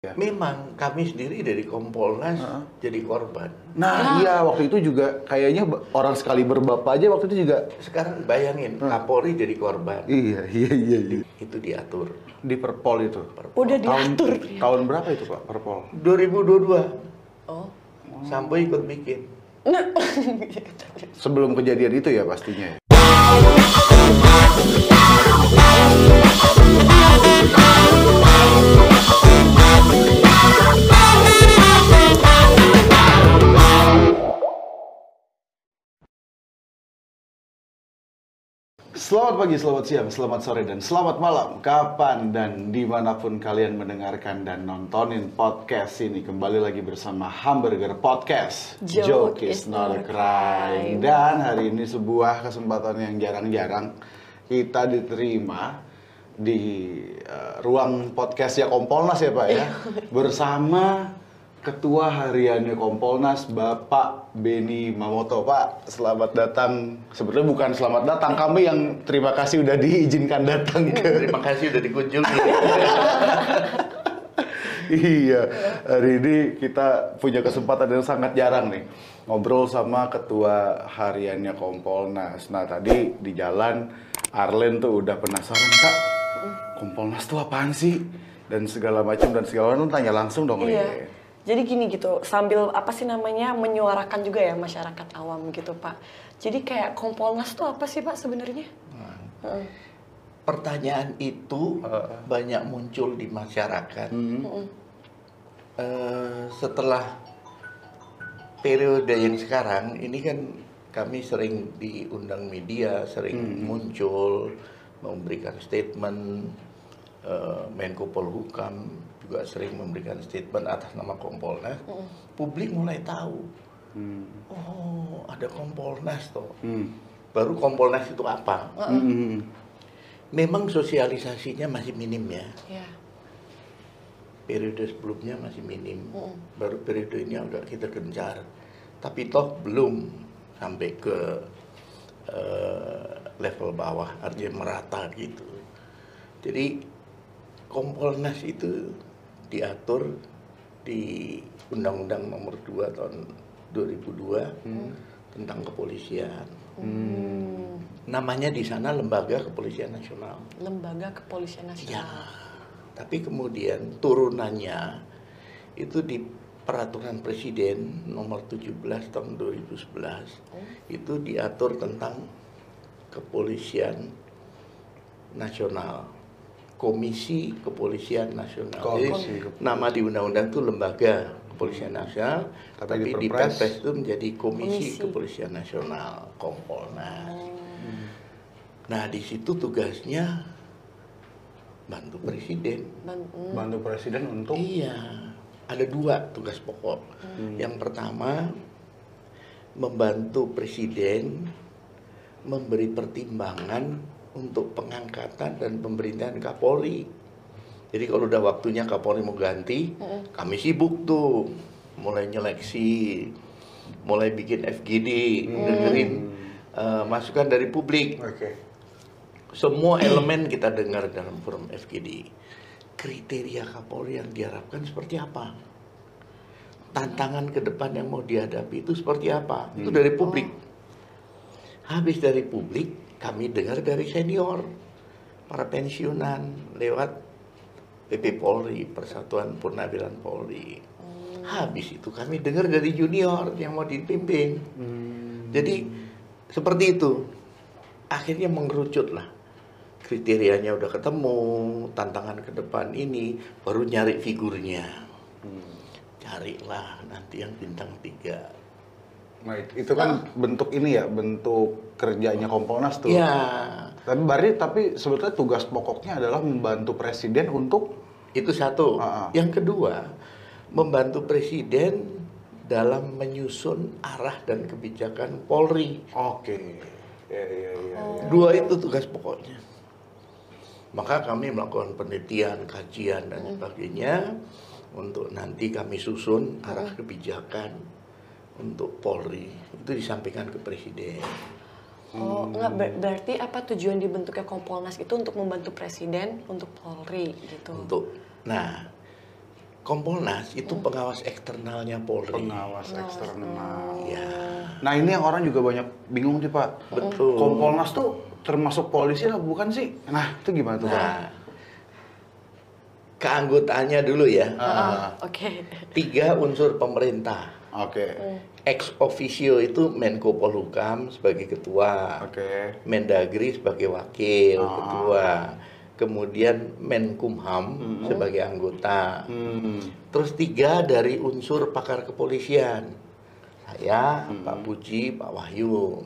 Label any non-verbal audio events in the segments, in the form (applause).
Ya. Memang kami sendiri dari Kompolnas jadi korban. Nah, iya waktu itu juga kayaknya orang sekali berbapak aja waktu itu juga Sekarang bayangin, Kapolri jadi korban. iya iya iya, iya. Itu diatur. di Perpol itu. Udah Tahun diatur. tahun berapa itu Pak Perpol? 2022, Oh. Sambo ikut bikin. Nah. Sebelum kejadian itu ya pastinya. (laughs) Selamat pagi, selamat siang, selamat sore, dan selamat malam. Kapan dan di mana pun kalian mendengarkan dan nontonin podcast ini Kembali lagi bersama Hamburger Podcast. Joke is not a crime. Dan hari ini sebuah kesempatan yang jarang-jarang Kita diterima di eh, ruang podcastnya Kompolnas ya Pak ya. Bersama Ketua Hariannya Kompolnas Bapak Beni Mamoto Pak selamat datang sebetulnya bukan selamat datang kami yang terima kasih udah diizinkan datang ke Terima kasih udah dikunjungi. (laughs) iya hari ini kita punya kesempatan yang sangat jarang nih ngobrol sama Ketua Hariannya Kompolnas nah tadi di jalan Arlen tuh udah penasaran kak Kompolnas tuh apaan sih dan segala macam dan segala macam tanya langsung dong Iya. Li. Jadi gini gitu, sambil apa sih namanya menyuarakan juga ya masyarakat awam gitu Pak. Jadi kayak Kompolnas tuh apa sih Pak sebenarnya? Heeh. Pertanyaan itu banyak muncul di masyarakat. Eh, setelah periode yang sekarang, ini kan kami sering diundang media, sering muncul, memberikan statement. eh, Menko Polhukam juga sering memberikan statement atas nama Kompolnas. Publik mulai tahu, Hmm. oh ada Kompolnas toh. Hmm. Baru Kompolnas itu apa? Hmm. Memang sosialisasinya masih minim ya. Ya. Periode sebelumnya masih minim. Baru periode ini agak kita gencar. Tapi toh belum sampai ke eh, level bawah, artinya merata gitu. Jadi Kompolnas itu diatur di Undang-Undang Nomor 2 tahun 2002 tentang kepolisian. Hmm. Namanya di sana Lembaga Kepolisian Nasional. Lembaga Kepolisian Ya, Nasional. tapi kemudian turunannya itu di peraturan presiden nomor 17 tahun 2011 itu diatur tentang kepolisian nasional. Komisi Kepolisian Nasional. Komisi Jadi, nama di undang-undang itu lembaga kepolisian nasional, Tapi tapi, di Perpres- itu menjadi Komisi, Komisi. Kepolisian Nasional, Kompolnas. Hmm. Nah, di situ tugasnya bantu presiden. Ban- hmm. Bantu presiden untuk Iya, ada dua tugas pokok. Yang pertama, membantu presiden memberi pertimbangan untuk pengangkatan dan pemerintahan Kapolri. Jadi kalau udah waktunya Kapolri mau ganti, kami sibuk tuh, mulai nyeleksi, mulai bikin FGD, dengerin eh, masukan dari publik. Oke. Semua elemen kita dengar dalam forum FGD. Kriteria Kapolri yang diharapkan seperti apa? Tantangan ke depan yang mau dihadapi itu seperti apa? Itu dari publik. Habis dari publik, kami dengar dari senior, para pensiunan lewat PP Polri, Persatuan Purnawilan Polri. Habis itu kami dengar dari junior yang mau dipimpin. Jadi seperti itu. Akhirnya mengerucut lah. Kriterianya udah ketemu, tantangan ke depan ini, baru nyari figurnya. Carilah nanti yang bintang tiga. Baik, itu kan bentuk ini ya, bentuk kerjanya Kompolnas tuh. Ya, Tapi berarti tapi sebetulnya tugas pokoknya adalah membantu presiden untuk itu satu. Ah, ah. Yang kedua, membantu presiden dalam menyusun arah dan kebijakan Polri. oke. Ya, ya, ya. ya. Dua itu tugas pokoknya. Maka kami melakukan penelitian, kajian dan sebagainya untuk nanti kami susun arah kebijakan untuk Polri. Itu disampaikan ke presiden. Oh, enggak ber- berarti apa tujuan dibentuknya Kompolnas itu untuk membantu presiden untuk Polri gitu. Untuk nah, Kompolnas itu pengawas eksternalnya Polri. Pengawas eksternal. Ya, Nah ini yang orang juga banyak bingung sih Pak. Betul. Kompolnas tuh termasuk polisi lah bukan sih? Nah itu gimana tuh Pak? nah keanggotaannya dulu ya. Ah, Oke. Tiga unsur pemerintah. Oke. Ex officio itu Menko Polhukam sebagai ketua. Oke. Mendagri sebagai wakil Ah. ketua, kemudian Menkumham sebagai anggota, Hmm. terus tiga dari unsur pakar kepolisian, saya, Pak Puji, Pak Wahyu,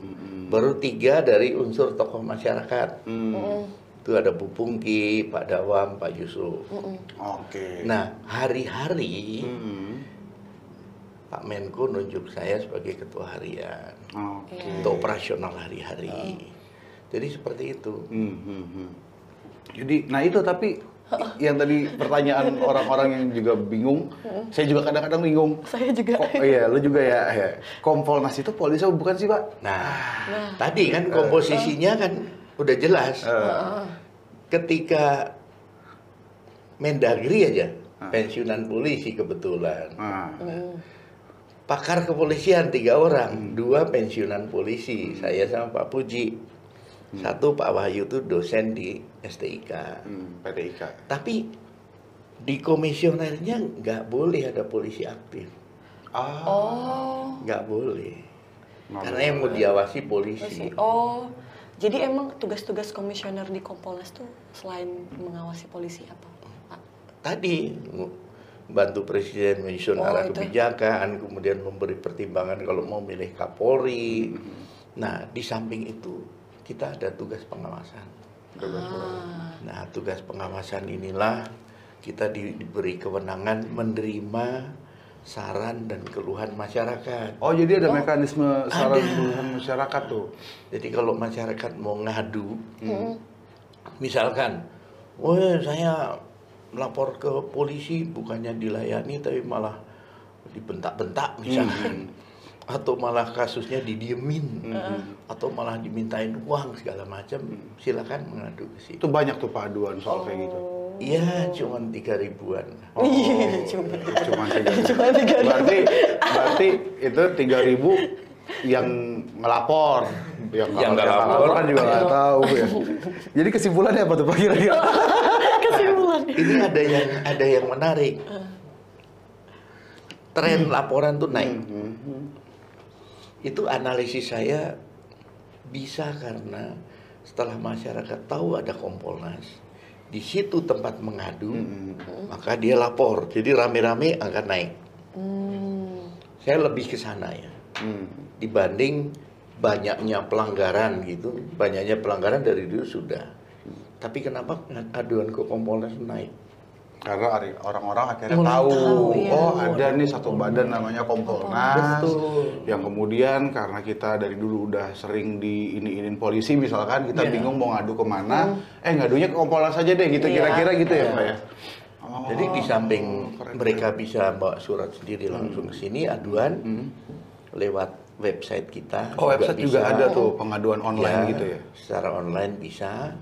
baru tiga dari unsur tokoh masyarakat, Hmm. itu ada Bu Pungki, Pak Dawam, Pak Yusuf. Oke. Nah hari-hari Hmm. Pak Menko nunjuk saya sebagai ketua harian, Oke. untuk operasional hari-hari. Jadi seperti itu. Hmm, hmm, hmm. Jadi, nah itu tapi (laughs) yang tadi pertanyaan orang-orang yang juga bingung, saya juga kadang-kadang bingung. Saya juga. Kok, iya, lu juga ya, ya. Kompolnas itu polisi bukan sih, Pak? Nah, tadi kan komposisinya kan udah jelas. Ketika Mendagri aja pensiunan polisi kebetulan. Nah, Pakar kepolisian tiga orang, dua pensiunan polisi, saya sama Pak Puji. Satu Pak Wahyu itu dosen di STIK. hmm, PTIK. Tapi di komisionernya nggak boleh ada polisi aktif, Ah, Oh. nggak boleh. Nggak Karena yang mau diawasi polisi. Polisi. Oh. Jadi emang tugas-tugas komisioner di Kompolnas tuh selain mengawasi polisi apa? Pak? tadi bantu presiden menyusun Oh, arah itu. kebijakan, kemudian memberi pertimbangan kalau mau milih Kapolri. Nah, di samping itu kita ada tugas pengawasan. Ah. Nah, tugas pengawasan inilah kita di- diberi kewenangan menerima saran dan keluhan masyarakat. Oh, jadi ada mekanisme saran Ada. keluhan masyarakat tuh. Jadi kalau masyarakat mau ngadu, misalkan, wah saya lapor ke polisi bukannya dilayani tapi malah dibentak-bentak misalkan, atau malah kasusnya didiemin, atau malah dimintain uang segala macam, silakan mengadu ke situ. Itu banyak tuh Pak aduan soal kayak gitu. Iya, cuman tiga ribuan. Oh, (laughs) Iya, cuma. cuma tiga ribu. Cuma tiga ribu. Berarti, berarti itu tiga ribu yang ngelapor, yang, nggak lapor. kan juga nggak (laughs) tahu ya. (laughs) Jadi kesimpulannya apa tuh Pak kira-kira? Ini ada yang ada yang menarik. Tren laporan tuh naik. Itu analisis saya bisa karena setelah masyarakat tahu ada Kompolnas, di situ tempat mengadu, maka dia lapor. Jadi rame-rame akan naik. Hmm. Saya lebih ke sana ya. Hmm. Dibanding banyaknya pelanggaran gitu, banyaknya pelanggaran dari dulu sudah. Tapi kenapa aduan ke Kompolnas naik? Karena orang-orang akhirnya Mulai tahu, tahu, iya. oh ada nih satu badan namanya Kompolnas, Betul. yang kemudian karena kita dari dulu udah sering di ini inin polisi misalkan kita Iya. bingung mau ngadu ke mana, eh ngadunya ke Kompolnas aja deh gitu Iya. kira-kira gitu ya Iya. Pak ya. Oh, Jadi di samping keren, mereka bisa bawa surat sendiri langsung ke sini aduan Hmm. lewat website kita. Oh website juga bisa. ada tuh pengaduan online Ya, gitu ya. Secara online bisa.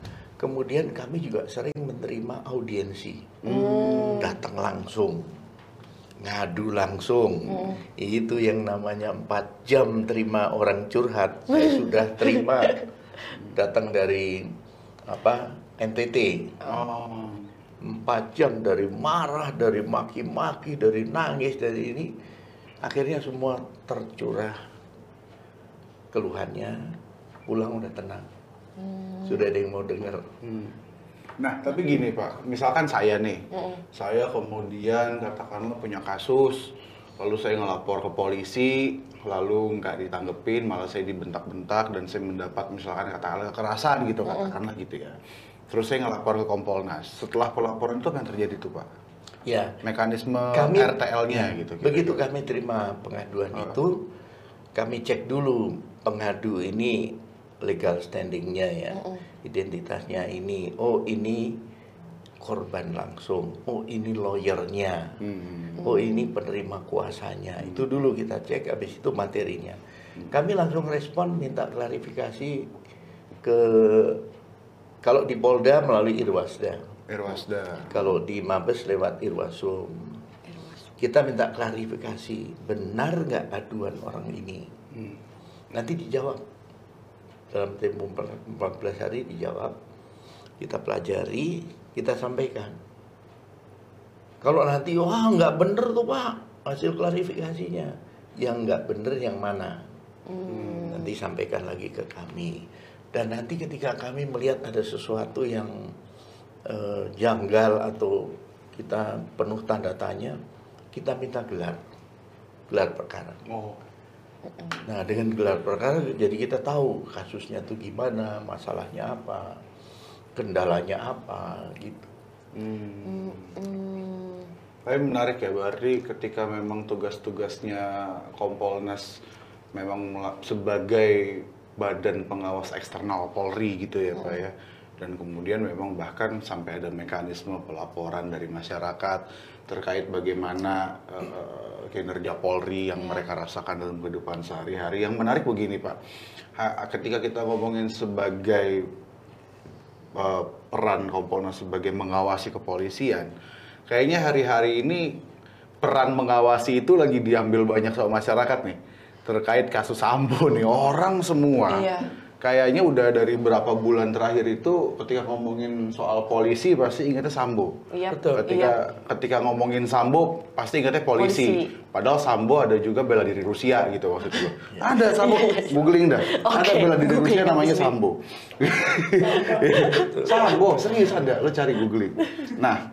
Kemudian kami juga sering menerima audiensi, Hmm. datang langsung, ngadu langsung. Itu yang namanya 4 jam terima orang curhat. (laughs) Saya sudah terima. Datang dari apa NTT Oh. empat jam dari marah, dari maki-maki, dari nangis, dari ini, akhirnya semua tercurah. Keluhannya, pulang udah tenang, sudah ada yang mau dengar. Hmm. Nah, tapi gini Pak, misalkan saya nih, saya kemudian katakanlah punya kasus, lalu saya ngelapor ke polisi, lalu nggak ditanggepin, malah saya dibentak-bentak dan saya mendapat misalkan katakanlah kekerasan gitu, katakanlah gitu ya. Terus saya ngelapor ke Kompolnas. Setelah pelaporan itu apa yang terjadi tuh Pak? Ya, Mekanisme Kami- RTL-nya ya, gitu. begitu kami terima pengaduan itu, kami cek dulu pengadu ini legal standingnya ya, identitasnya ini, oh ini korban langsung, oh ini lawyernya, Hmm. oh ini penerima kuasanya. Itu dulu kita cek, habis itu materinya. Kami langsung respon minta klarifikasi ke kalau di Polda melalui Irwasda, Irwasda. kalau di Mabes lewat Irwasum. kita minta klarifikasi benar nggak aduan orang ini Hmm. nanti dijawab dalam tempo 14 hari dijawab kita pelajari kita sampaikan. Kalau nanti wah nggak bener tuh pak hasil klarifikasinya. Yang nggak bener yang mana? Nanti sampaikan lagi ke kami. Dan nanti ketika kami melihat ada sesuatu yang eh, janggal atau kita penuh tanda tanya kita minta gelar gelar perkara. Oh. Nah dengan gelar perkara jadi kita tahu kasusnya tuh gimana, masalahnya apa, kendalanya apa gitu. Hmm. Hmm. Tapi menarik ya, berarti ketika memang tugas-tugasnya Kompolnas memang sebagai badan pengawas eksternal Polri gitu ya Pak ya. Dan kemudian memang bahkan sampai ada mekanisme pelaporan dari masyarakat terkait bagaimana eh, kinerja Polri yang mereka rasakan dalam kehidupan sehari-hari. Yang menarik begini Pak, Ha- ketika kita ngomongin sebagai uh, peran Kompolnas sebagai mengawasi kepolisian, kayaknya hari-hari ini peran mengawasi itu lagi diambil banyak sama masyarakat nih terkait kasus Sambo nih orang semua. Iya. Kayaknya udah dari berapa bulan terakhir itu ketika ngomongin soal polisi pasti ingatnya Sambo. Iya. Betul. Ketika Iya. ketika ngomongin Sambo pasti ingatnya polisi. Polisi. Padahal Sambo ada juga bela diri Rusia gitu maksud gue. ada Sambo, googling dah. (laughs) Ada Oke, bela diri Rusia googling namanya ini. Sambo. (laughs) Sambo, serius ada. Lo cari googling. Nah,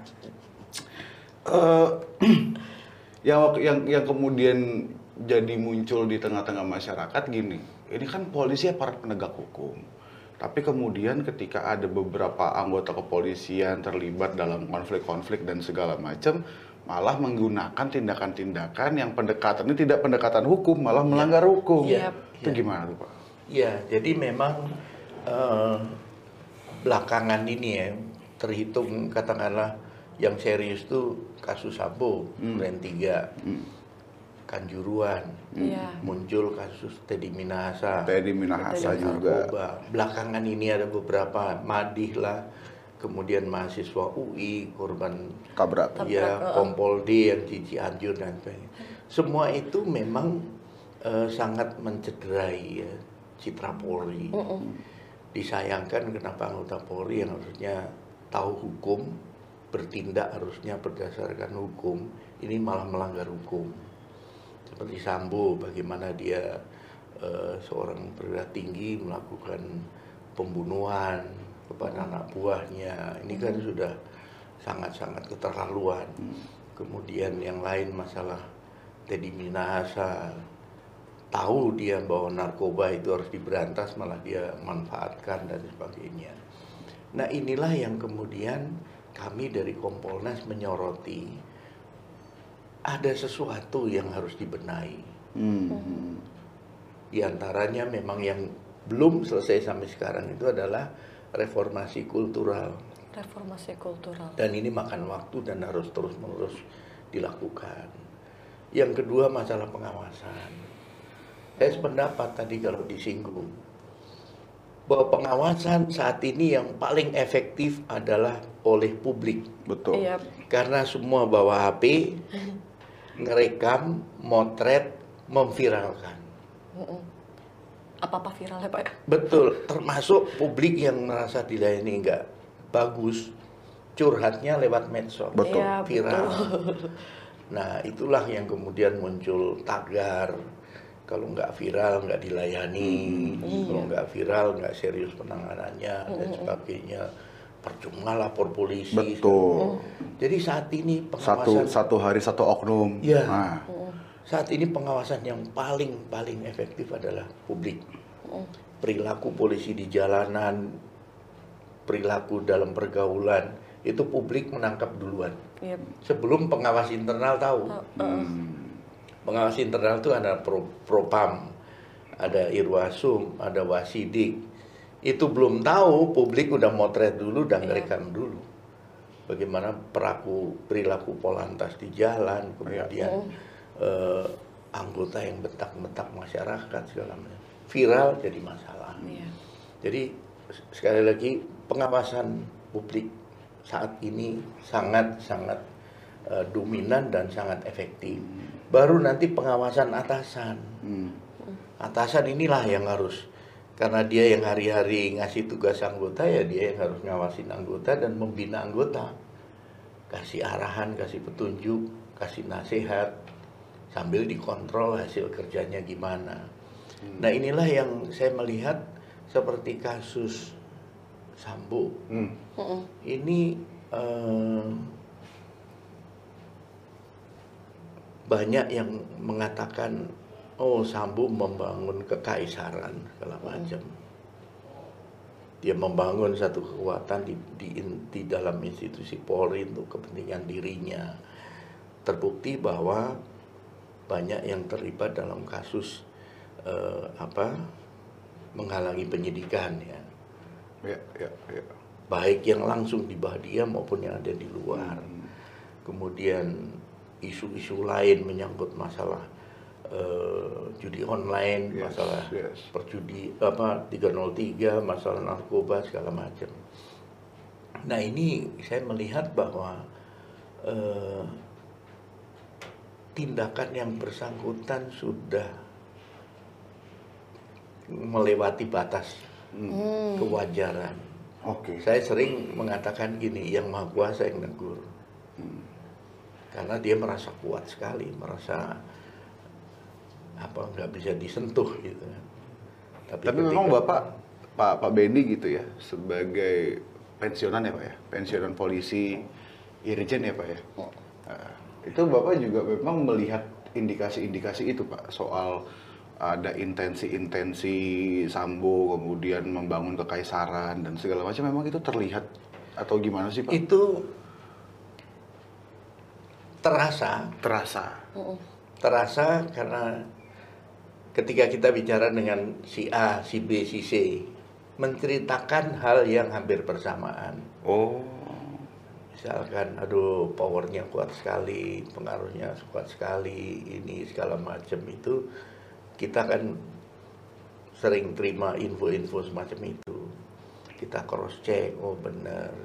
eh, (clears throat) yang yang yang kemudian jadi muncul di tengah-tengah masyarakat gini, ini kan polisi aparat penegak hukum. Tapi kemudian ketika ada beberapa anggota kepolisian terlibat dalam konflik-konflik dan segala macam, malah menggunakan tindakan-tindakan yang pendekatannya tidak pendekatan hukum, malah melanggar hukum. Iya. Itu gimana tuh Pak? Ya, jadi memang eh, belakangan ini ya terhitung katakanlah yang serius tuh kasus Sambo, Duren 3, Kanjuruan, Iya. muncul kasus Teddy Minahasa, Teddy Minahasa Teddy juga. narkoba. Belakangan ini ada beberapa Madih lah, kemudian mahasiswa UI, korban Kabrak. ya Kompol D yang di Cianjur dan sebagainya. Semua itu memang eh, sangat mencederai ya, citra Polri. Disayangkan kenapa anggota Polri yang harusnya tahu hukum, bertindak harusnya berdasarkan hukum, ini malah melanggar hukum. Seperti Sambo, bagaimana dia eh, seorang perwira tinggi melakukan pembunuhan kepada anak buahnya. Ini kan sudah sangat-sangat keterlaluan. Kemudian yang lain masalah Teddy Minahasa tahu dia bahwa narkoba itu harus diberantas malah dia manfaatkan dan sebagainya. Nah inilah yang kemudian kami dari Kompolnas menyoroti ada sesuatu yang harus dibenahi. Hmm. Di antaranya memang yang belum selesai sampai sekarang itu adalah reformasi kultural. Reformasi kultural. Dan ini makan waktu dan harus terus-menerus dilakukan. Yang kedua masalah pengawasan. Saya sependapat tadi kalau disinggung bahwa pengawasan saat ini yang paling efektif adalah oleh publik. Betul. Iya. Karena semua bawa HP, (laughs) ngerekam, motret, memviralkan. Apa-apa viral ya Pak ya? Betul, termasuk publik yang merasa dilayani nggak bagus, curhatnya lewat medsos, Betul. Iya, viral. betul. Nah, itulah yang kemudian muncul tagar. Kalau nggak viral nggak dilayani, kalau nggak viral nggak serius penanganannya dan sebagainya. Percuma lapor polisi. Betul. Jadi saat ini Satu pengawasan satu hari satu oknum. Iya. Nah, Saat ini pengawasan yang paling paling efektif adalah publik. Perilaku polisi di jalanan, perilaku dalam pergaulan itu publik menangkap duluan. Iya. Sebelum pengawas internal tahu. Pengawas internal itu ada pro, propam, ada irwasum, ada wasidik. Itu belum tahu, publik udah motret dulu dan ngerekam dulu. Bagaimana peraku perilaku polantas di jalan, kemudian eh, anggota yang betak-betak masyarakat segala macam. Viral jadi masalah. Iya. Jadi sekali lagi pengawasan publik saat ini sangat sangat eh, dominan dan sangat efektif. Baru nanti pengawasan atasan. Hmm. Atasan inilah yang harus karena dia yang hari-hari ngasih tugas anggota ya dia yang harus ngawasin anggota dan membina anggota. Kasih arahan, kasih petunjuk, kasih nasihat sambil dikontrol hasil kerjanya gimana. Nah, inilah yang saya melihat seperti kasus Sambo. Hmm. Ini eh, banyak yang mengatakan oh Sambo membangun kekaisaran segala macam. Dia membangun satu kekuatan di, di, di dalam institusi Polri untuk kepentingan dirinya. Terbukti bahwa banyak yang terlibat dalam kasus eh, apa menghalangi penyidikan ya Ya, ya, ya. baik yang langsung di bawah dia maupun yang ada di luar. Hmm. Kemudian isu-isu lain menyangkut masalah eh, judi online, Yes, masalah yes. perjudi apa 303, masalah narkoba segala macam. Nah ini saya melihat bahwa eh, tindakan yang bersangkutan sudah melewati batas Hmm. kewajaran. Oke. Saya sering mengatakan gini, yang maha kuasa yang negur. Karena dia merasa kuat sekali, merasa apa nggak bisa disentuh gitu. kan. Tapi ketika- memang Bapak Pak Pak Benny gitu ya sebagai pensiunan ya Pak ya, pensiunan polisi Irjen ya Pak ya. Nah, itu Bapak juga memang melihat indikasi-indikasi itu Pak soal ada intensi-intensi Sambo kemudian membangun kekaisaran dan segala macam memang itu terlihat atau gimana sih Pak? itu terasa terasa. Mm-mm. terasa karena ketika kita bicara dengan si A, si B, si C menceritakan hal yang hampir bersamaan. Oh. Misalkan, aduh powernya kuat sekali, pengaruhnya kuat sekali, ini segala macam itu kita kan sering terima info-info semacam itu. Kita cross check, oh benar.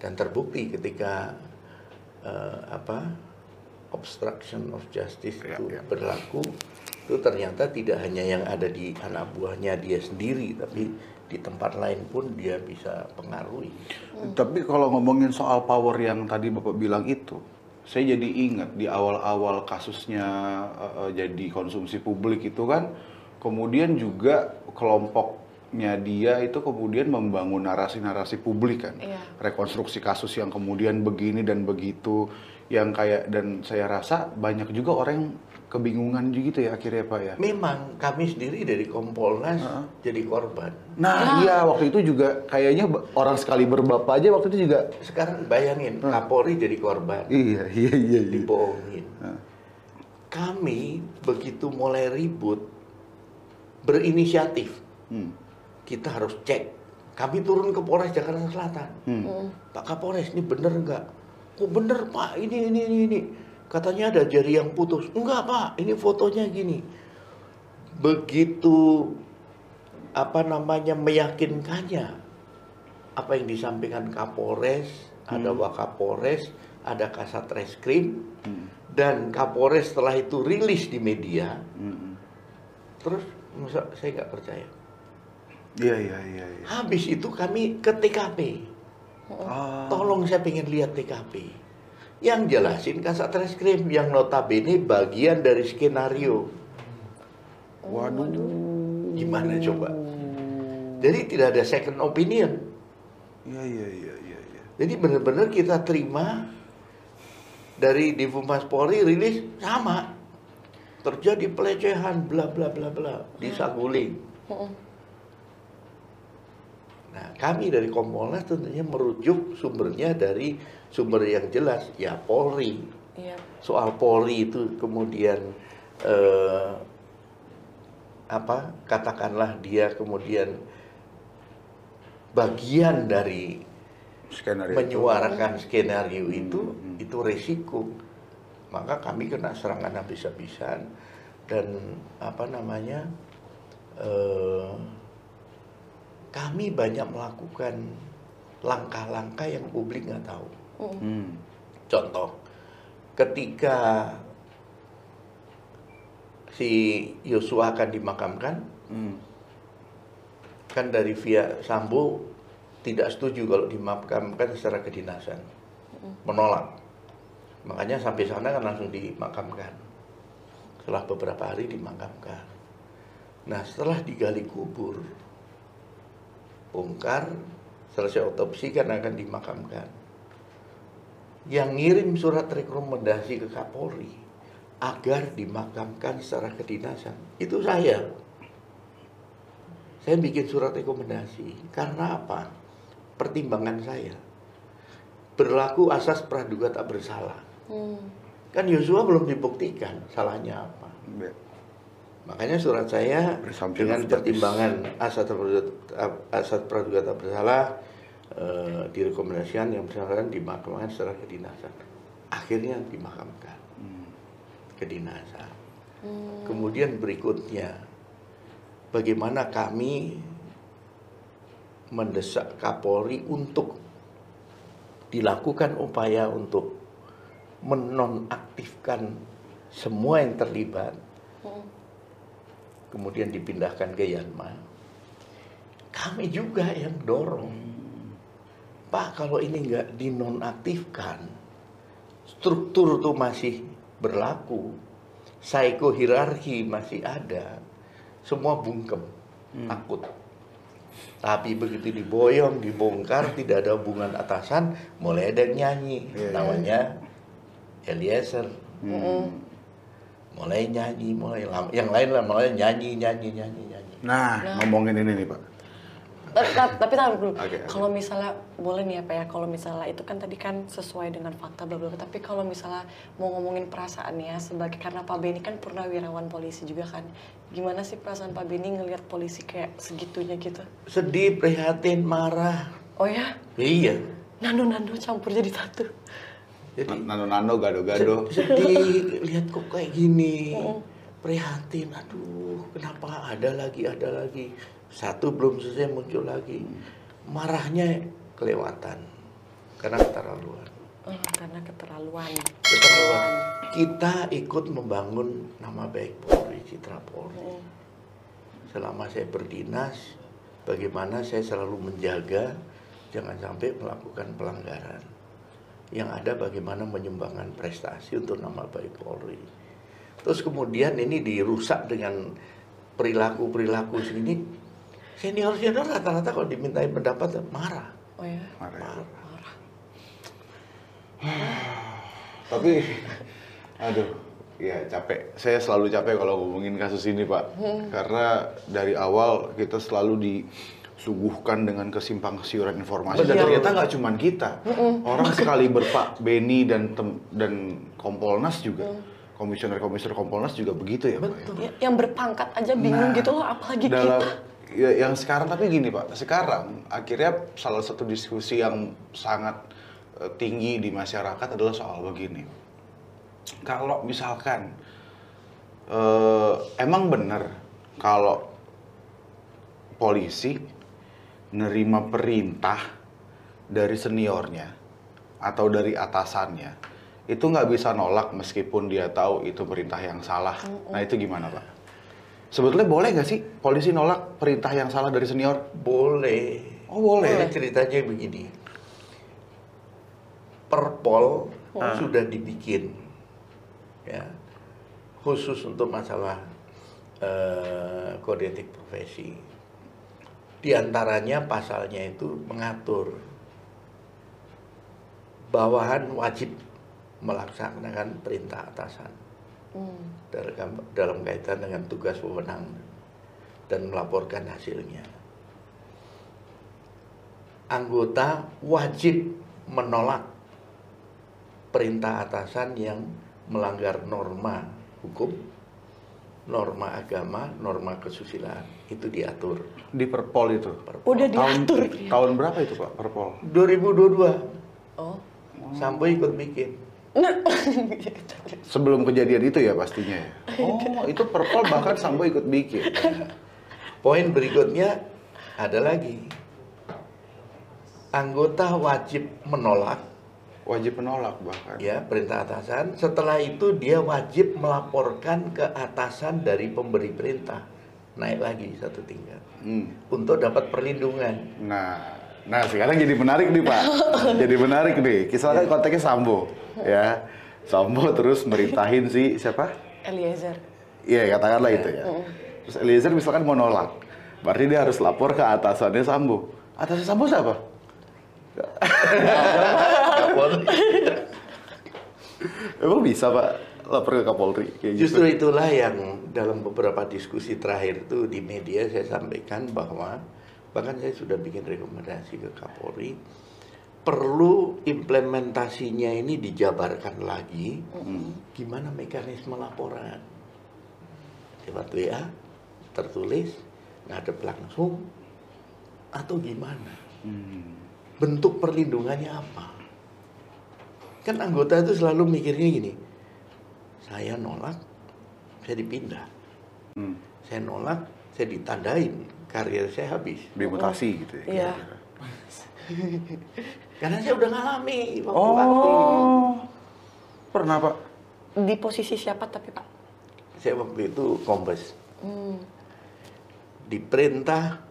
Dan terbukti ketika eh, apa obstruction of justice Ya, itu ya. berlaku, itu ternyata tidak hanya yang ada di anak buahnya dia sendiri, tapi di tempat lain pun dia bisa pengaruhi. Tapi kalau ngomongin soal power yang tadi Bapak bilang itu, saya jadi ingat di awal-awal kasusnya eh, jadi konsumsi publik itu kan, kemudian juga kelompoknya dia itu kemudian membangun narasi-narasi publik kan, Iya. rekonstruksi kasus yang kemudian begini dan begitu, yang kayak dan saya rasa banyak juga orang yang kebingungan gitu ya akhirnya Pak ya. Memang kami sendiri dari Kompolnas Heeh. jadi korban. Nah iya waktu itu juga kayaknya orang sekali berbapa aja waktu itu juga Sekarang bayangin Kapolri jadi korban, iya iya iya. iya. dibohongin. Heeh. Kami begitu mulai ribut berinisiatif, Hmm. kita harus cek. Kami turun ke Polres Jakarta Selatan. Hmm. Mm. Pak Kapolres ini bener nggak? Oh bener Pak, ini ini ini ini. Katanya ada jari yang putus. Enggak Pak, ini fotonya gini. Begitu apa namanya meyakinkannya apa yang disampaikan Kapolres, ada Wakapolres, ada Kasat Reskrim, Hmm. dan Kapolres setelah itu rilis di media, Hmm. terus masa saya nggak percaya. Iya iya iya. iya. Habis itu kami ke TKP. Ah. Tolong saya pengen lihat TKP. Yang jelasin Kasat Reskrim yang notabene bagian dari skenario. Waduh. Gimana coba? Jadi tidak ada second opinion. Iya iya iya iya. iya. Jadi benar-benar kita terima dari Divumas Polri rilis sama. Terjadi pelecehan bla bla bla bla di Saguling. Nah, kami dari Kompolnas tentunya merujuk sumbernya dari sumber yang jelas, ya Polri. Iya. soal Polri itu kemudian eh, apa katakanlah dia kemudian bagian dari Skenario. itu. menyuarakan skenario itu Hmm. itu resiko maka kami kena serangan habis-habisan dan apa namanya eh, kami banyak melakukan langkah-langkah yang publik nggak tahu Mm. Hmm. Contoh, ketika si Yosua akan dimakamkan, Hmm. kan dari via Sambo tidak setuju kalau dimakamkan secara kedinasan, menolak. Makanya sampai sana kan langsung dimakamkan. Setelah beberapa hari dimakamkan. Nah setelah digali kubur, bongkar, selesai otopsi kan akan dimakamkan. Yang ngirim surat rekomendasi ke Kapolri agar dimakamkan secara kedinasan itu saya. Saya bikin surat rekomendasi karena apa? Pertimbangan saya berlaku asas praduga tak bersalah. Hmm. Kan Yosua belum dibuktikan salahnya apa. Makanya surat saya Presumption dengan pertimbangan asas praduga, asas praduga tak bersalah eh, direkomendasikan yang bersangkutan dimakamkan secara kedinasan. Akhirnya dimakamkan. Kedinasan. Kemudian berikutnya bagaimana kami mendesak Kapolri untuk dilakukan upaya untuk menonaktifkan semua yang terlibat kemudian dipindahkan ke Yanma kami juga yang dorong Pak kalau ini nggak dinonaktifkan struktur tuh masih berlaku psycho hierarki masih ada semua bungkem takut tapi begitu diboyong dibongkar tidak ada hubungan atasan mulai ada yang nyanyi Iya, iya. namanya Eliezer Hmm. Mulai nyanyi mulai lama yang lain lah mulai nyanyi nyanyi nyanyi nyanyi Nah, ngomongin ini nih Pak. Ta- ta- Tapi tahu dulu, oke. kalau misalnya boleh nih ya Pak ya, kalau misalnya itu kan tadi kan sesuai dengan fakta bla bla bla. Tapi kalau misalnya mau ngomongin perasaannya sebagai karena Pak Beni kan purnawirawan polisi juga kan, gimana sih perasaan Pak Beni ngelihat polisi kayak segitunya gitu? sedih prihatin marah Oh ya, iya nano nano campur jadi satu. Jadi Nano-nano, gado-gado. sedih lihat kok kayak gini. Prihatin aduh kenapa ada lagi ada lagi. Satu belum selesai muncul lagi. Marahnya kelewatan karena keterlaluan. Oh, karena keterlaluan. keterlaluan. Kita ikut membangun nama baik Polri Citra Polri. Mm. selama saya berdinas bagaimana saya selalu menjaga jangan sampai melakukan pelanggaran yang ada bagaimana menyumbangkan prestasi untuk nama baik Polri terus kemudian ini dirusak dengan perilaku-perilaku sini senior-senior rata-rata kalau dimintai pendapat marah Oh ya, Marah ya. marah marah. (sighs) Tapi, aduh, ya capek. Saya selalu capek kalau ngomongin kasus ini Pak. Karena dari awal kita selalu disuguhkan dengan kesimpang siuran informasi. Dan ternyata nggak cuman kita. Orang sekali berpak Beni dan tem- dan Kompolnas juga. Komisioner-komisioner Kompolnas juga begitu ya Pak. ya? betul Ya, yang berpangkat aja bingung Nah, gitu loh, apalagi dalam kita. ya, yang sekarang tapi gini pak sekarang akhirnya salah satu diskusi yang sangat eh, tinggi di masyarakat adalah soal begini kalau misalkan eh, emang benar kalau polisi nerima perintah dari seniornya atau dari atasannya itu nggak bisa nolak meskipun dia tahu itu perintah yang salah nah itu gimana pak Sebetulnya boleh nggak sih polisi nolak perintah yang salah dari senior? boleh Oh boleh. Jadi ceritanya begini. Perpol sudah dibikin ya khusus untuk masalah eh, kode etik profesi. Di antaranya pasalnya itu mengatur bawahan wajib melaksanakan perintah atasan Hmm. dalam, dalam kaitan dengan tugas wewenang dan melaporkan hasilnya. Anggota wajib menolak perintah atasan yang melanggar norma hukum, norma agama, norma kesusilaan. Itu diatur. Di Perpol itu. Udah Tahun, diatur. tahun berapa itu Pak Perpol? 2022 Oh. sampai ikut bikin. Nah, (laughs) Sebelum kejadian itu ya pastinya ya. (laughs) Oh itu Perpol bahkan Sambo ikut bikin. Poin berikutnya ada lagi. Anggota wajib menolak Wajib menolak bahkan. ya perintah atasan. Setelah itu dia wajib melaporkan ke atasan dari pemberi perintah, naik lagi satu tingkat Hmm. untuk dapat perlindungan. Nah, nah sekarang jadi menarik nih Pak. (laughs) jadi menarik nih. Misalkan konteksnya Sambo, ya. Sambo terus merintahin si siapa? Eliezer. Iya katakanlah itu ya. Terus Eliezer misalkan mau nolak, berarti dia harus lapor ke atasannya Sambo. Atasannya Sambo siapa? Emang bisa Pak lapor ke Kapolri kayak gitu? Justru itulah yang dalam beberapa diskusi terakhir itu di media saya sampaikan bahwa bahkan saya sudah bikin rekomendasi ke Kapolri perlu implementasinya ini dijabarkan lagi gimana mekanisme laporan lewat WA tertulis ngadep langsung atau gimana Hmm. bentuk perlindungannya apa kan anggota itu selalu mikirnya gini saya nolak saya dipindah Hmm. saya nolak saya ditandain karir saya habis Dimutasi gitu ya. Iya. (laughs) karena saya udah ngalami waktu Oh. Pernah Pak? Di posisi siapa tapi Pak? saya waktu itu kombes Hmm. diperintah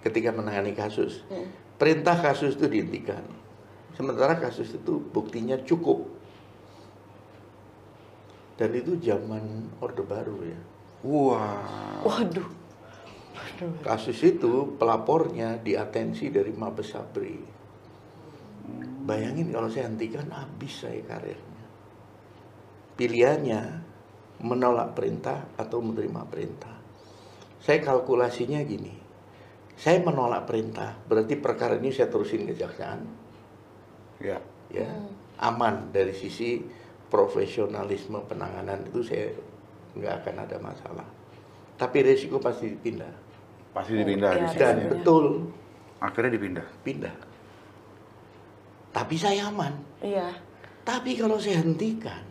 ketika menangani kasus Hmm. perintah kasus itu dihentikan sementara kasus itu buktinya cukup dan itu zaman orde baru ya Wah. Waduh. Kasus itu pelapornya diatensi dari Mabes Sabri. Bayangin kalau saya hentikan habis saya karirnya. Pilihannya menolak perintah atau menerima perintah. Saya kalkulasinya gini. Saya menolak perintah, berarti perkara ini saya terusin kejaksaan, Ya. ya. Aman dari sisi profesionalisme penanganan itu saya nggak akan ada masalah. Tapi resiko pasti dipindah. Pasti dipindah di Iya, sini. Dan betul Akhirnya dipindah. pindah. Tapi saya aman. Iya. Tapi kalau saya hentikan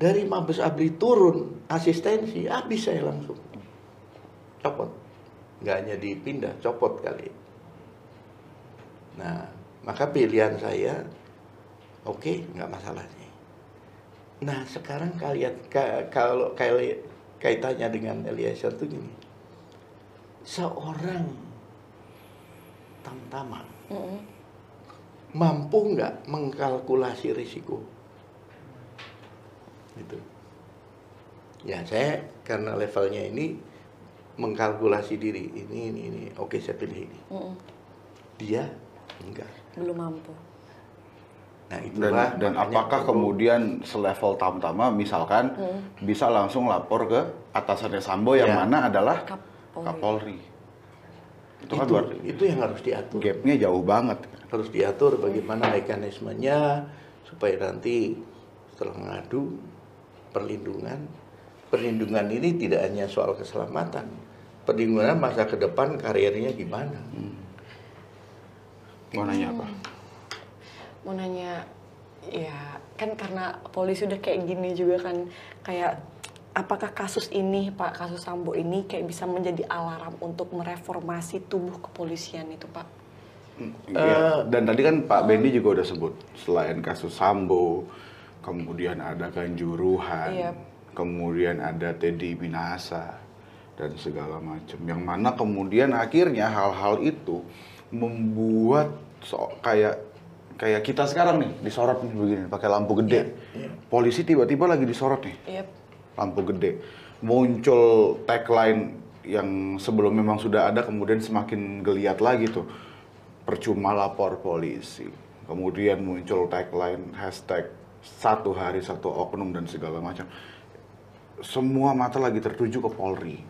dari Mabes Abri turun asistensi, habis saya langsung copot. Nggak hanya dipindah, copot kali. Nah, maka pilihan saya, oke, nggak masalah. Nah, sekarang kalian ka- kalau kaitannya dengan Eliezer tuh gini, seorang tamtama Mm-mm. mampu nggak mengkalkulasi risiko? Gitu. Ya saya karena levelnya ini mengkalkulasi diri ini ini ini oke saya pilih ini. Mm-mm. Dia enggak. Belum mampu. Nah Dan, itulah dan makanya apakah perlu- kemudian selevel tamtama misalkan bisa langsung lapor ke atasannya Sambo yang Ya. mana adalah Kapolri. Kapolri. Itu itu, kan itu yang harus diatur. gapnya jauh banget. Harus diatur bagaimana mekanismenya supaya nanti setelah mengadu perlindungan perlindungan ini tidak hanya soal keselamatan perlindungan masa ke depan karirnya gimana Mau nanya apa? Mau nanya, ya kan karena polisi udah kayak gini juga kan, kayak apakah kasus ini Pak kasus Sambo ini kayak bisa menjadi alarm untuk mereformasi tubuh kepolisian itu Pak? Iya. Dan tadi kan Pak Bendi juga udah sebut selain kasus Sambo, kemudian ada Kanjuruhan, Iya. kemudian ada Teddy Minasa dan segala macam. Yang mana kemudian akhirnya hal-hal itu membuat so, kayak kayak kita sekarang nih disorot nih begini pakai lampu gede. Iya, iya. Polisi tiba-tiba lagi disorot nih Iya. lampu gede. Muncul tagline yang sebelum memang sudah ada kemudian semakin geliat lagi tuh. Percuma lapor polisi. Kemudian muncul tagline hashtag satu hari satu oknum dan segala macam. Semua mata lagi tertuju ke Polri.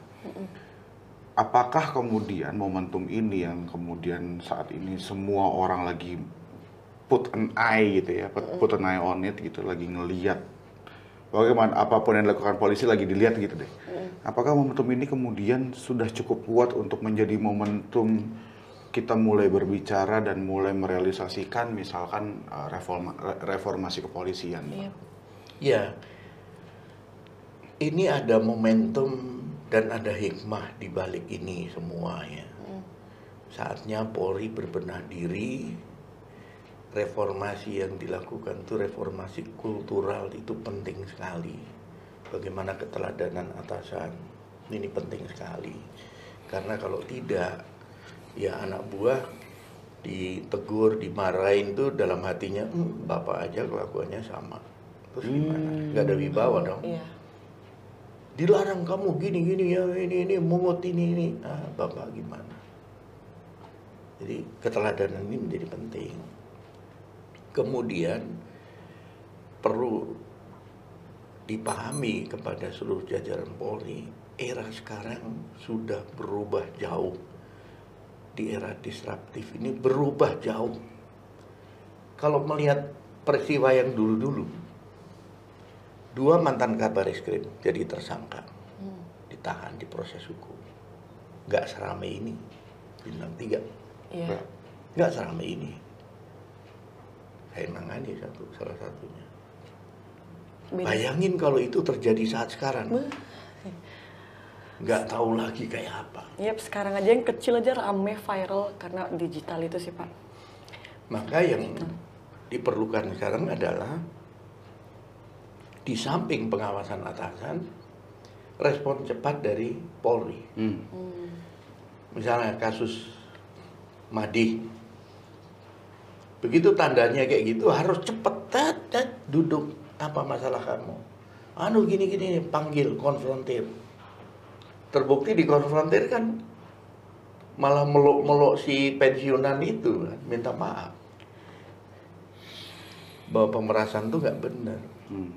Apakah kemudian momentum ini yang kemudian saat ini semua orang lagi put an eye gitu ya, put, put an eye on it gitu, lagi ngeliat bagaimana apa pun yang dilakukan polisi lagi dilihat gitu deh. Apakah momentum ini kemudian sudah cukup kuat untuk menjadi momentum kita mulai berbicara dan mulai merealisasikan misalkan uh, reforma, re- reformasi kepolisian? Iya. ya ini ada momentum dan ada hikmah di balik ini semua ya saatnya Polri berbenah diri reformasi yang dilakukan itu reformasi kultural itu penting sekali. Bagaimana keteladanan atasan ini penting sekali. Karena kalau tidak, ya anak buah ditegur, dimarahin tuh dalam hatinya, "Hmm, bapak aja kelakuannya sama. Terus gimana? Gak ada wibawa dong. Iya. Dilarang kamu gini gini ya ini ini mungut ini ini. Ah, bapak gimana? Jadi keteladanan ini menjadi penting. Kemudian perlu dipahami kepada seluruh jajaran Polri, era sekarang sudah berubah jauh. Di era disruptif ini berubah jauh. Kalau melihat peristiwa yang dulu-dulu, dua mantan kabar eskrim jadi tersangka, ditahan di proses hukum. Nggak seramai ini, bintang tiga. Iya. Nggak seramai ini. Saya nangani satu, salah satunya. Beda. Bayangin kalau itu terjadi saat sekarang. Nggak tahu lagi kayak apa. Yap, sekarang aja yang kecil aja rame viral karena digital itu sih Pak. Maka yang diperlukan sekarang adalah di samping pengawasan atasan, respon cepat dari Polri. Hmm. Misalnya kasus Madi. Begitu tandanya kayak gitu harus cepet tet, duduk apa masalah kamu? Anu gini gini panggil konfrontir. Terbukti dikonfrontir kan malah meluk-meluk si pensiunan itu kan, minta maaf. Bahwa pemerasan tuh nggak benar, Hmm.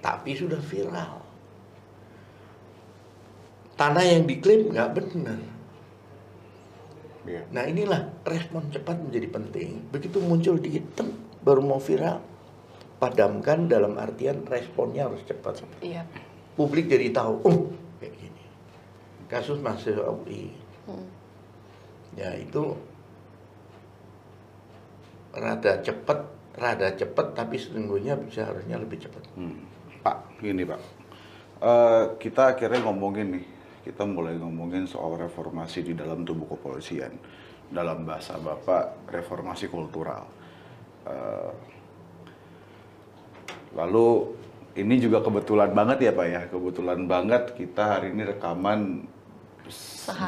tapi sudah viral. Tanah yang diklaim nggak benar. Iya. Nah inilah respon cepat menjadi penting. Begitu muncul di hitam baru mau viral, padamkan dalam artian responnya harus cepat. Iya. Publik jadi tahu, oh kayak gini. Kasus mahasiswa UI, Hmm. ya itu rada cepat, rada cepat, tapi sesungguhnya bisa harusnya lebih cepat. Hmm. Pak, gini Pak. Eh, kita akhirnya ngomongin nih, kita mulai ngomongin soal reformasi di dalam tubuh kepolisian. Dalam bahasa Bapak, reformasi kultural. Eh, lalu ini juga kebetulan banget ya Pak ya, kebetulan banget kita hari ini rekaman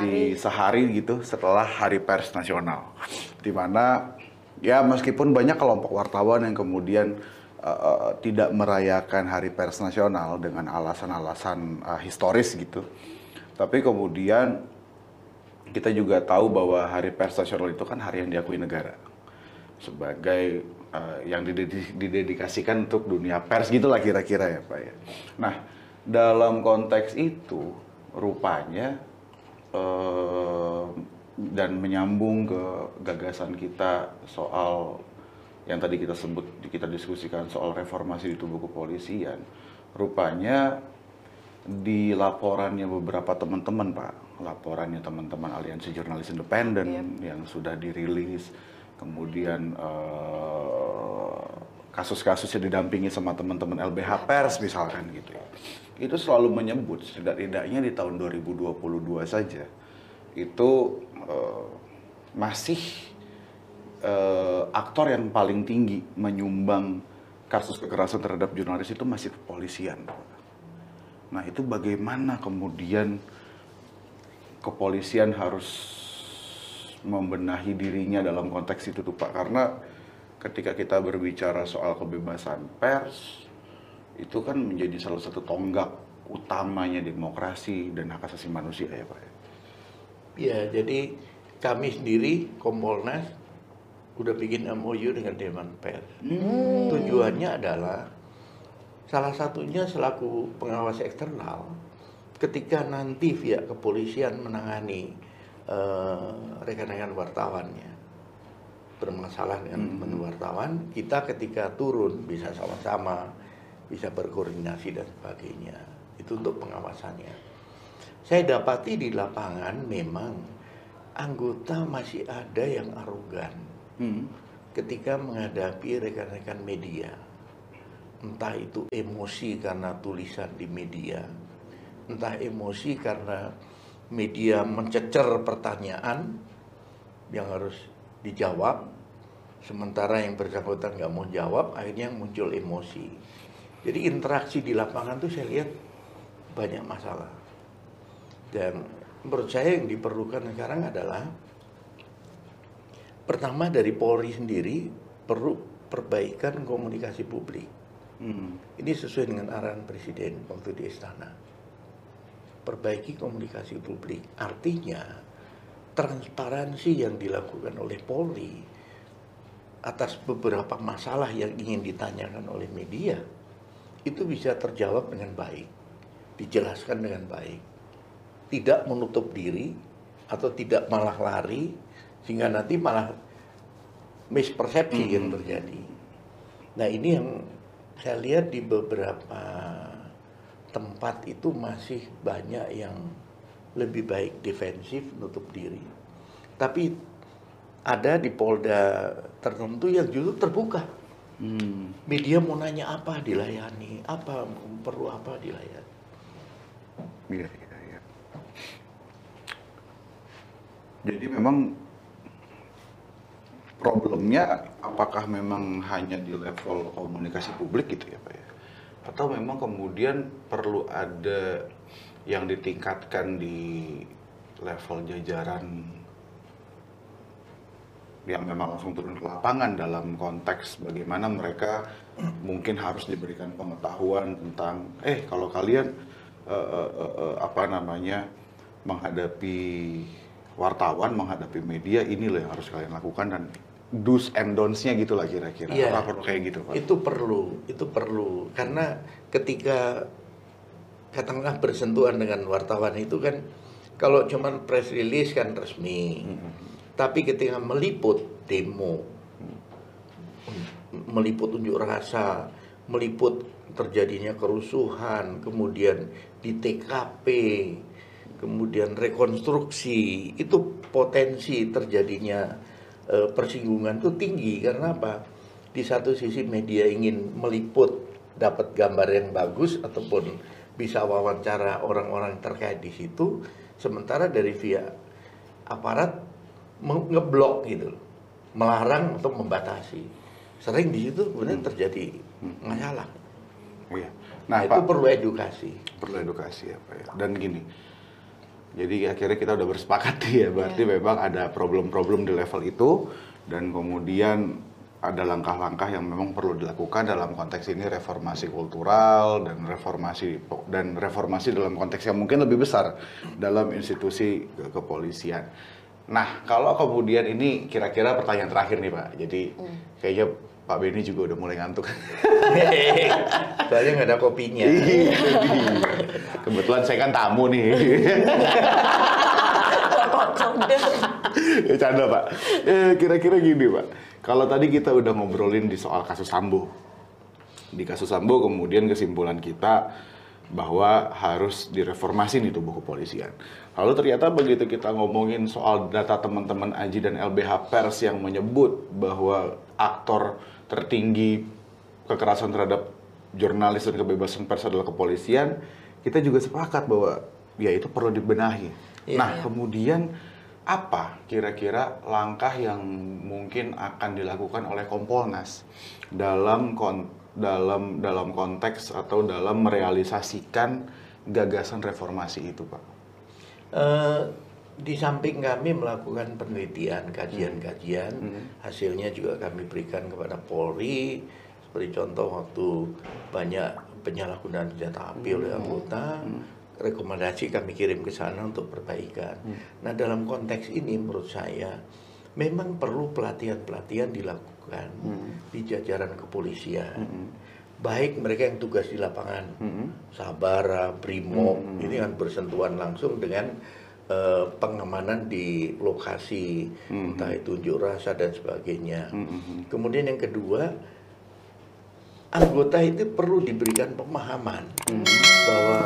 di sehari gitu setelah Hari Pers Nasional, di mana ya meskipun banyak kelompok wartawan yang kemudian uh, uh, tidak merayakan Hari Pers Nasional dengan alasan-alasan uh, historis gitu, tapi kemudian kita juga tahu bahwa Hari Pers Nasional itu kan hari yang diakui negara sebagai uh, yang didedi- didedikasikan untuk dunia pers gitulah kira-kira ya Pak ya. Nah, dalam konteks itu rupanya eh, dan menyambung ke gagasan kita soal yang tadi kita sebut kita diskusikan soal reformasi di tubuh kepolisian rupanya di laporannya beberapa teman-teman Pak. Laporannya teman-teman aliansi jurnalis independen yang sudah dirilis. Kemudian eh, kasus-kasusnya didampingi sama teman-teman LBH Pers misalkan gitu ya. Itu selalu menyebut setidak-tidaknya di tahun 2022 saja itu eh, masih eh, aktor yang paling tinggi menyumbang kasus kekerasan terhadap jurnalis itu masih kepolisian. Nah itu bagaimana kemudian kepolisian harus membenahi dirinya dalam konteks itu tuh Pak karena ketika kita berbicara soal kebebasan pers itu kan menjadi salah satu tonggak utamanya demokrasi dan hak asasi manusia ya Pak. Ya, jadi kami sendiri Kompolnas udah bikin MOU dengan Dewan Pers. Tujuannya adalah salah satunya selaku pengawas eksternal ketika nanti pihak kepolisian menangani eh, rekan-rekan wartawannya bermasalah dengan teman wartawan, kita ketika turun bisa sama-sama, bisa berkoordinasi dan sebagainya. Itu untuk pengawasannya. Saya dapati di lapangan memang anggota masih ada yang arogan Hmm. ketika menghadapi rekan-rekan media. Entah itu emosi karena tulisan di media, entah emosi karena media mencecer pertanyaan yang harus dijawab, sementara yang bersangkutan nggak mau jawab, akhirnya muncul emosi. Jadi interaksi di lapangan tuh saya lihat banyak masalah. Dan menurut saya yang diperlukan sekarang adalah pertama dari Polri sendiri perlu perbaikan komunikasi publik. Hmm. Ini sesuai dengan arahan Presiden waktu di istana. Perbaiki komunikasi publik. Artinya transparansi yang dilakukan oleh Polri atas beberapa masalah yang ingin ditanyakan oleh media itu bisa terjawab dengan baik, dijelaskan dengan baik, tidak menutup diri atau tidak malah lari sehingga nanti malah mispersepsi yang terjadi. Nah ini yang saya lihat di beberapa tempat itu masih banyak yang lebih baik defensif nutup diri. Tapi ada di Polda tertentu yang justru terbuka. Hmm. Media mau nanya apa dilayani, apa perlu apa dilayani. Iya, iya, iya. Jadi memang problemnya apakah memang hanya di level komunikasi publik gitu ya Pak ya? Atau memang kemudian perlu ada yang ditingkatkan di level jajaran yang memang langsung turun ke lapangan dalam konteks bagaimana mereka mungkin harus diberikan pengetahuan tentang eh kalau kalian eh, eh, eh, eh, apa namanya menghadapi wartawan menghadapi media ini loh yang harus kalian lakukan dan do's and don'ts-nya gitu lah kira-kira Iya. apa perlu kayak gitu Pak? Itu perlu, itu perlu karena ketika katakanlah bersentuhan dengan wartawan itu kan kalau cuman press release kan resmi. Tapi ketika meliput demo, meliput unjuk rasa, meliput terjadinya kerusuhan, kemudian di TKP, kemudian rekonstruksi, itu potensi terjadinya persinggungan itu tinggi karena apa? Di satu sisi media ingin meliput dapat gambar yang bagus ataupun bisa wawancara orang-orang terkait di situ, sementara dari via aparat ngeblok gitu, melarang atau membatasi. Sering di situ kemudian terjadi masalah. Iya. Nah, Nah, itu perlu edukasi. perlu edukasi ya Pak ya. Dan gini, jadi akhirnya kita udah bersepakat ya, berarti memang ada problem-problem di level itu dan kemudian ada langkah-langkah yang memang perlu dilakukan dalam konteks ini reformasi kultural dan reformasi dan reformasi dalam konteks yang mungkin lebih besar dalam institusi ke- kepolisian. Nah, kalau kemudian ini kira-kira pertanyaan terakhir nih Pak. Jadi kayaknya Pak Beni juga udah mulai ngantuk. (laughs) Soalnya nggak ada kopinya. Iya. Kebetulan saya kan tamu nih. ya (laughs) canda pak. Eh, kira-kira gini pak. Kalau tadi kita udah ngobrolin di soal kasus Sambo. Di kasus Sambo kemudian kesimpulan kita bahwa harus direformasi nih tubuh kepolisian. Lalu ternyata begitu kita ngomongin soal data teman-teman Aji dan LBH Pers yang menyebut bahwa aktor tertinggi kekerasan terhadap jurnalis dan kebebasan pers adalah kepolisian, kita juga sepakat bahwa ya itu perlu dibenahi. Iya. nah, kemudian apa kira-kira langkah yang mungkin akan dilakukan oleh Kompolnas dalam kon- dalam dalam konteks atau dalam merealisasikan gagasan reformasi itu, Pak? Eh, di samping kami melakukan penelitian, kajian-kajian, hasilnya juga kami berikan kepada Polri. Seperti contoh waktu banyak penyalahgunaan senjata api oleh anggota, rekomendasi kami kirim ke sana untuk perbaikan. Nah dalam konteks ini menurut saya memang perlu pelatihan-pelatihan dilakukan di jajaran kepolisian. Baik mereka yang tugas di lapangan, Sabara, Brimob, ini kan bersentuhan langsung dengan eh, pengamanan di lokasi, entah itu unjuk rasa dan sebagainya. Kemudian yang kedua, anggota itu perlu diberikan pemahaman bahwa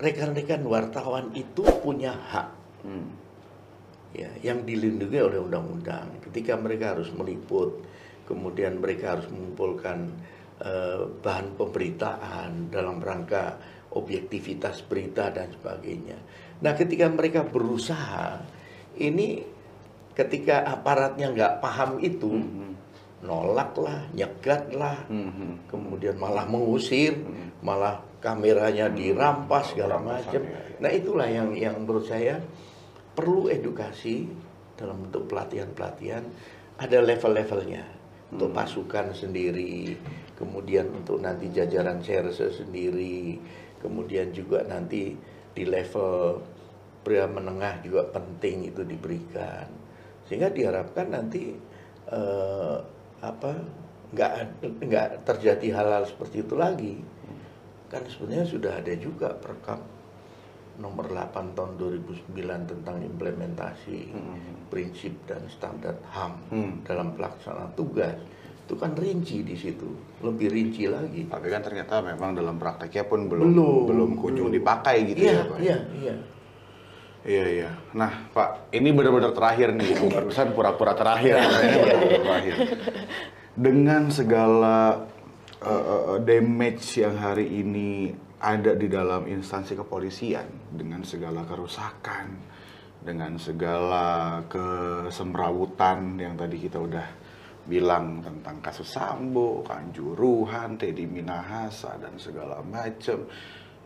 rekan-rekan wartawan itu punya hak ya yang dilindungi oleh undang-undang. Ketika mereka harus meliput kemudian mereka harus mengumpulkan eh, bahan pemberitaan dalam rangka objektivitas berita dan sebagainya nah ketika mereka berusaha ini ketika aparatnya nggak paham itu, Mhm. nolak lah, nyegat lah, Mhm. kemudian malah mengusir, malah kameranya dirampas segala macam. ya, ya. Nah itulah yang yang menurut saya perlu edukasi dalam bentuk pelatihan-pelatihan. Ada level-levelnya untuk Hmm. pasukan sendiri, kemudian untuk nanti jajaran serse sendiri, kemudian juga nanti di level pria menengah juga penting itu diberikan, sehingga diharapkan nanti eh, apa nggak nggak terjadi hal-hal seperti itu lagi. Kan sebenarnya sudah ada juga perkap nomor 8 tahun 2009 tentang implementasi prinsip dan standar HAM Hmm. dalam pelaksanaan tugas itu kan rinci di situ lebih rinci lagi Tapi kan ternyata memang dalam prakteknya pun belum Belum, belum kunjung belum. dipakai gitu iya ya, Pak. iya iya Iya iya. Nah Pak, ini benar-benar terakhir nih. Barusan pura-pura terakhir. ini benar-benar terakhir. Dengan segala uh, uh, damage yang hari ini ada di dalam instansi kepolisian, dengan segala kerusakan, dengan segala kesemrawutan yang tadi kita udah bilang tentang kasus Sambo, Kanjuruhan, Teddy Minahasa dan segala macam.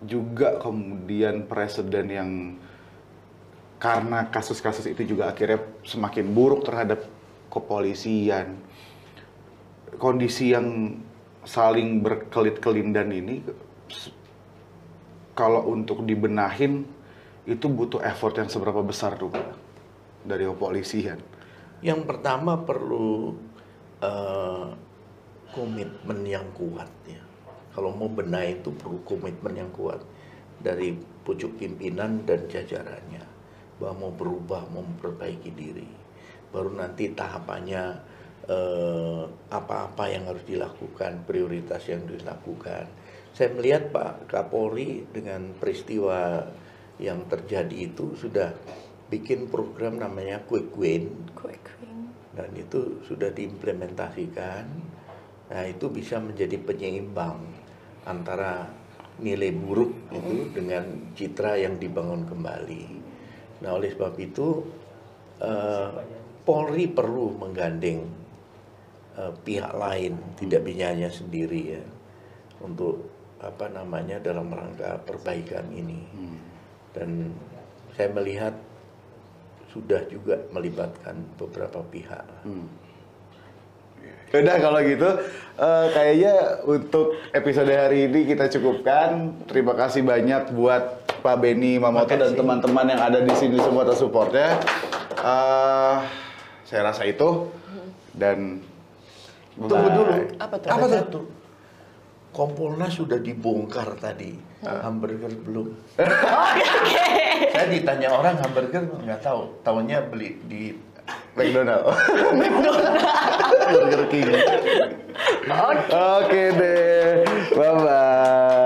Juga kemudian presiden yang karena kasus-kasus itu juga akhirnya semakin buruk terhadap kepolisian. Kondisi yang saling berkelit-kelindan ini kalau untuk dibenahin itu butuh effort yang seberapa besar tuh dari kepolisian. Yang pertama perlu eh, komitmen yang kuat ya. Kalau mau benahi itu perlu komitmen yang kuat dari pucuk pimpinan dan jajarannya bahwa mau berubah, mau memperbaiki diri. Baru nanti tahapannya eh, apa-apa yang harus dilakukan, prioritas yang dilakukan. Saya melihat Pak Kapolri dengan peristiwa yang terjadi itu sudah bikin program namanya Quick Win Quick win. Dan itu sudah diimplementasikan. Nah, itu bisa menjadi penyeimbang antara nilai buruk itu dengan citra yang dibangun kembali. Nah, oleh sebab itu eh, Polri perlu menggandeng eh, pihak lain, tidak bisa hanya sendiri ya, untuk apa namanya dalam rangka perbaikan ini. Dan saya melihat sudah juga melibatkan beberapa pihak. Udah kalau gitu, eh, kayaknya untuk episode hari ini kita cukupkan. Terima kasih banyak buat Pak Beni Mamoto dan teman-teman yang ada di sini semua atas supportnya. Eh, saya rasa itu dan Tunggu bye. dulu. Apa tuh? Apa tuh? Kompolnas sudah dibongkar tadi. Hmm. Hamburger belum. (laughs) Oh, iya, okay. Saya ditanya orang hamburger nggak tahu. Tahunya beli di McDonald. McDonald. (laughs) Burger King. Oke okay. okay deh. Bye bye.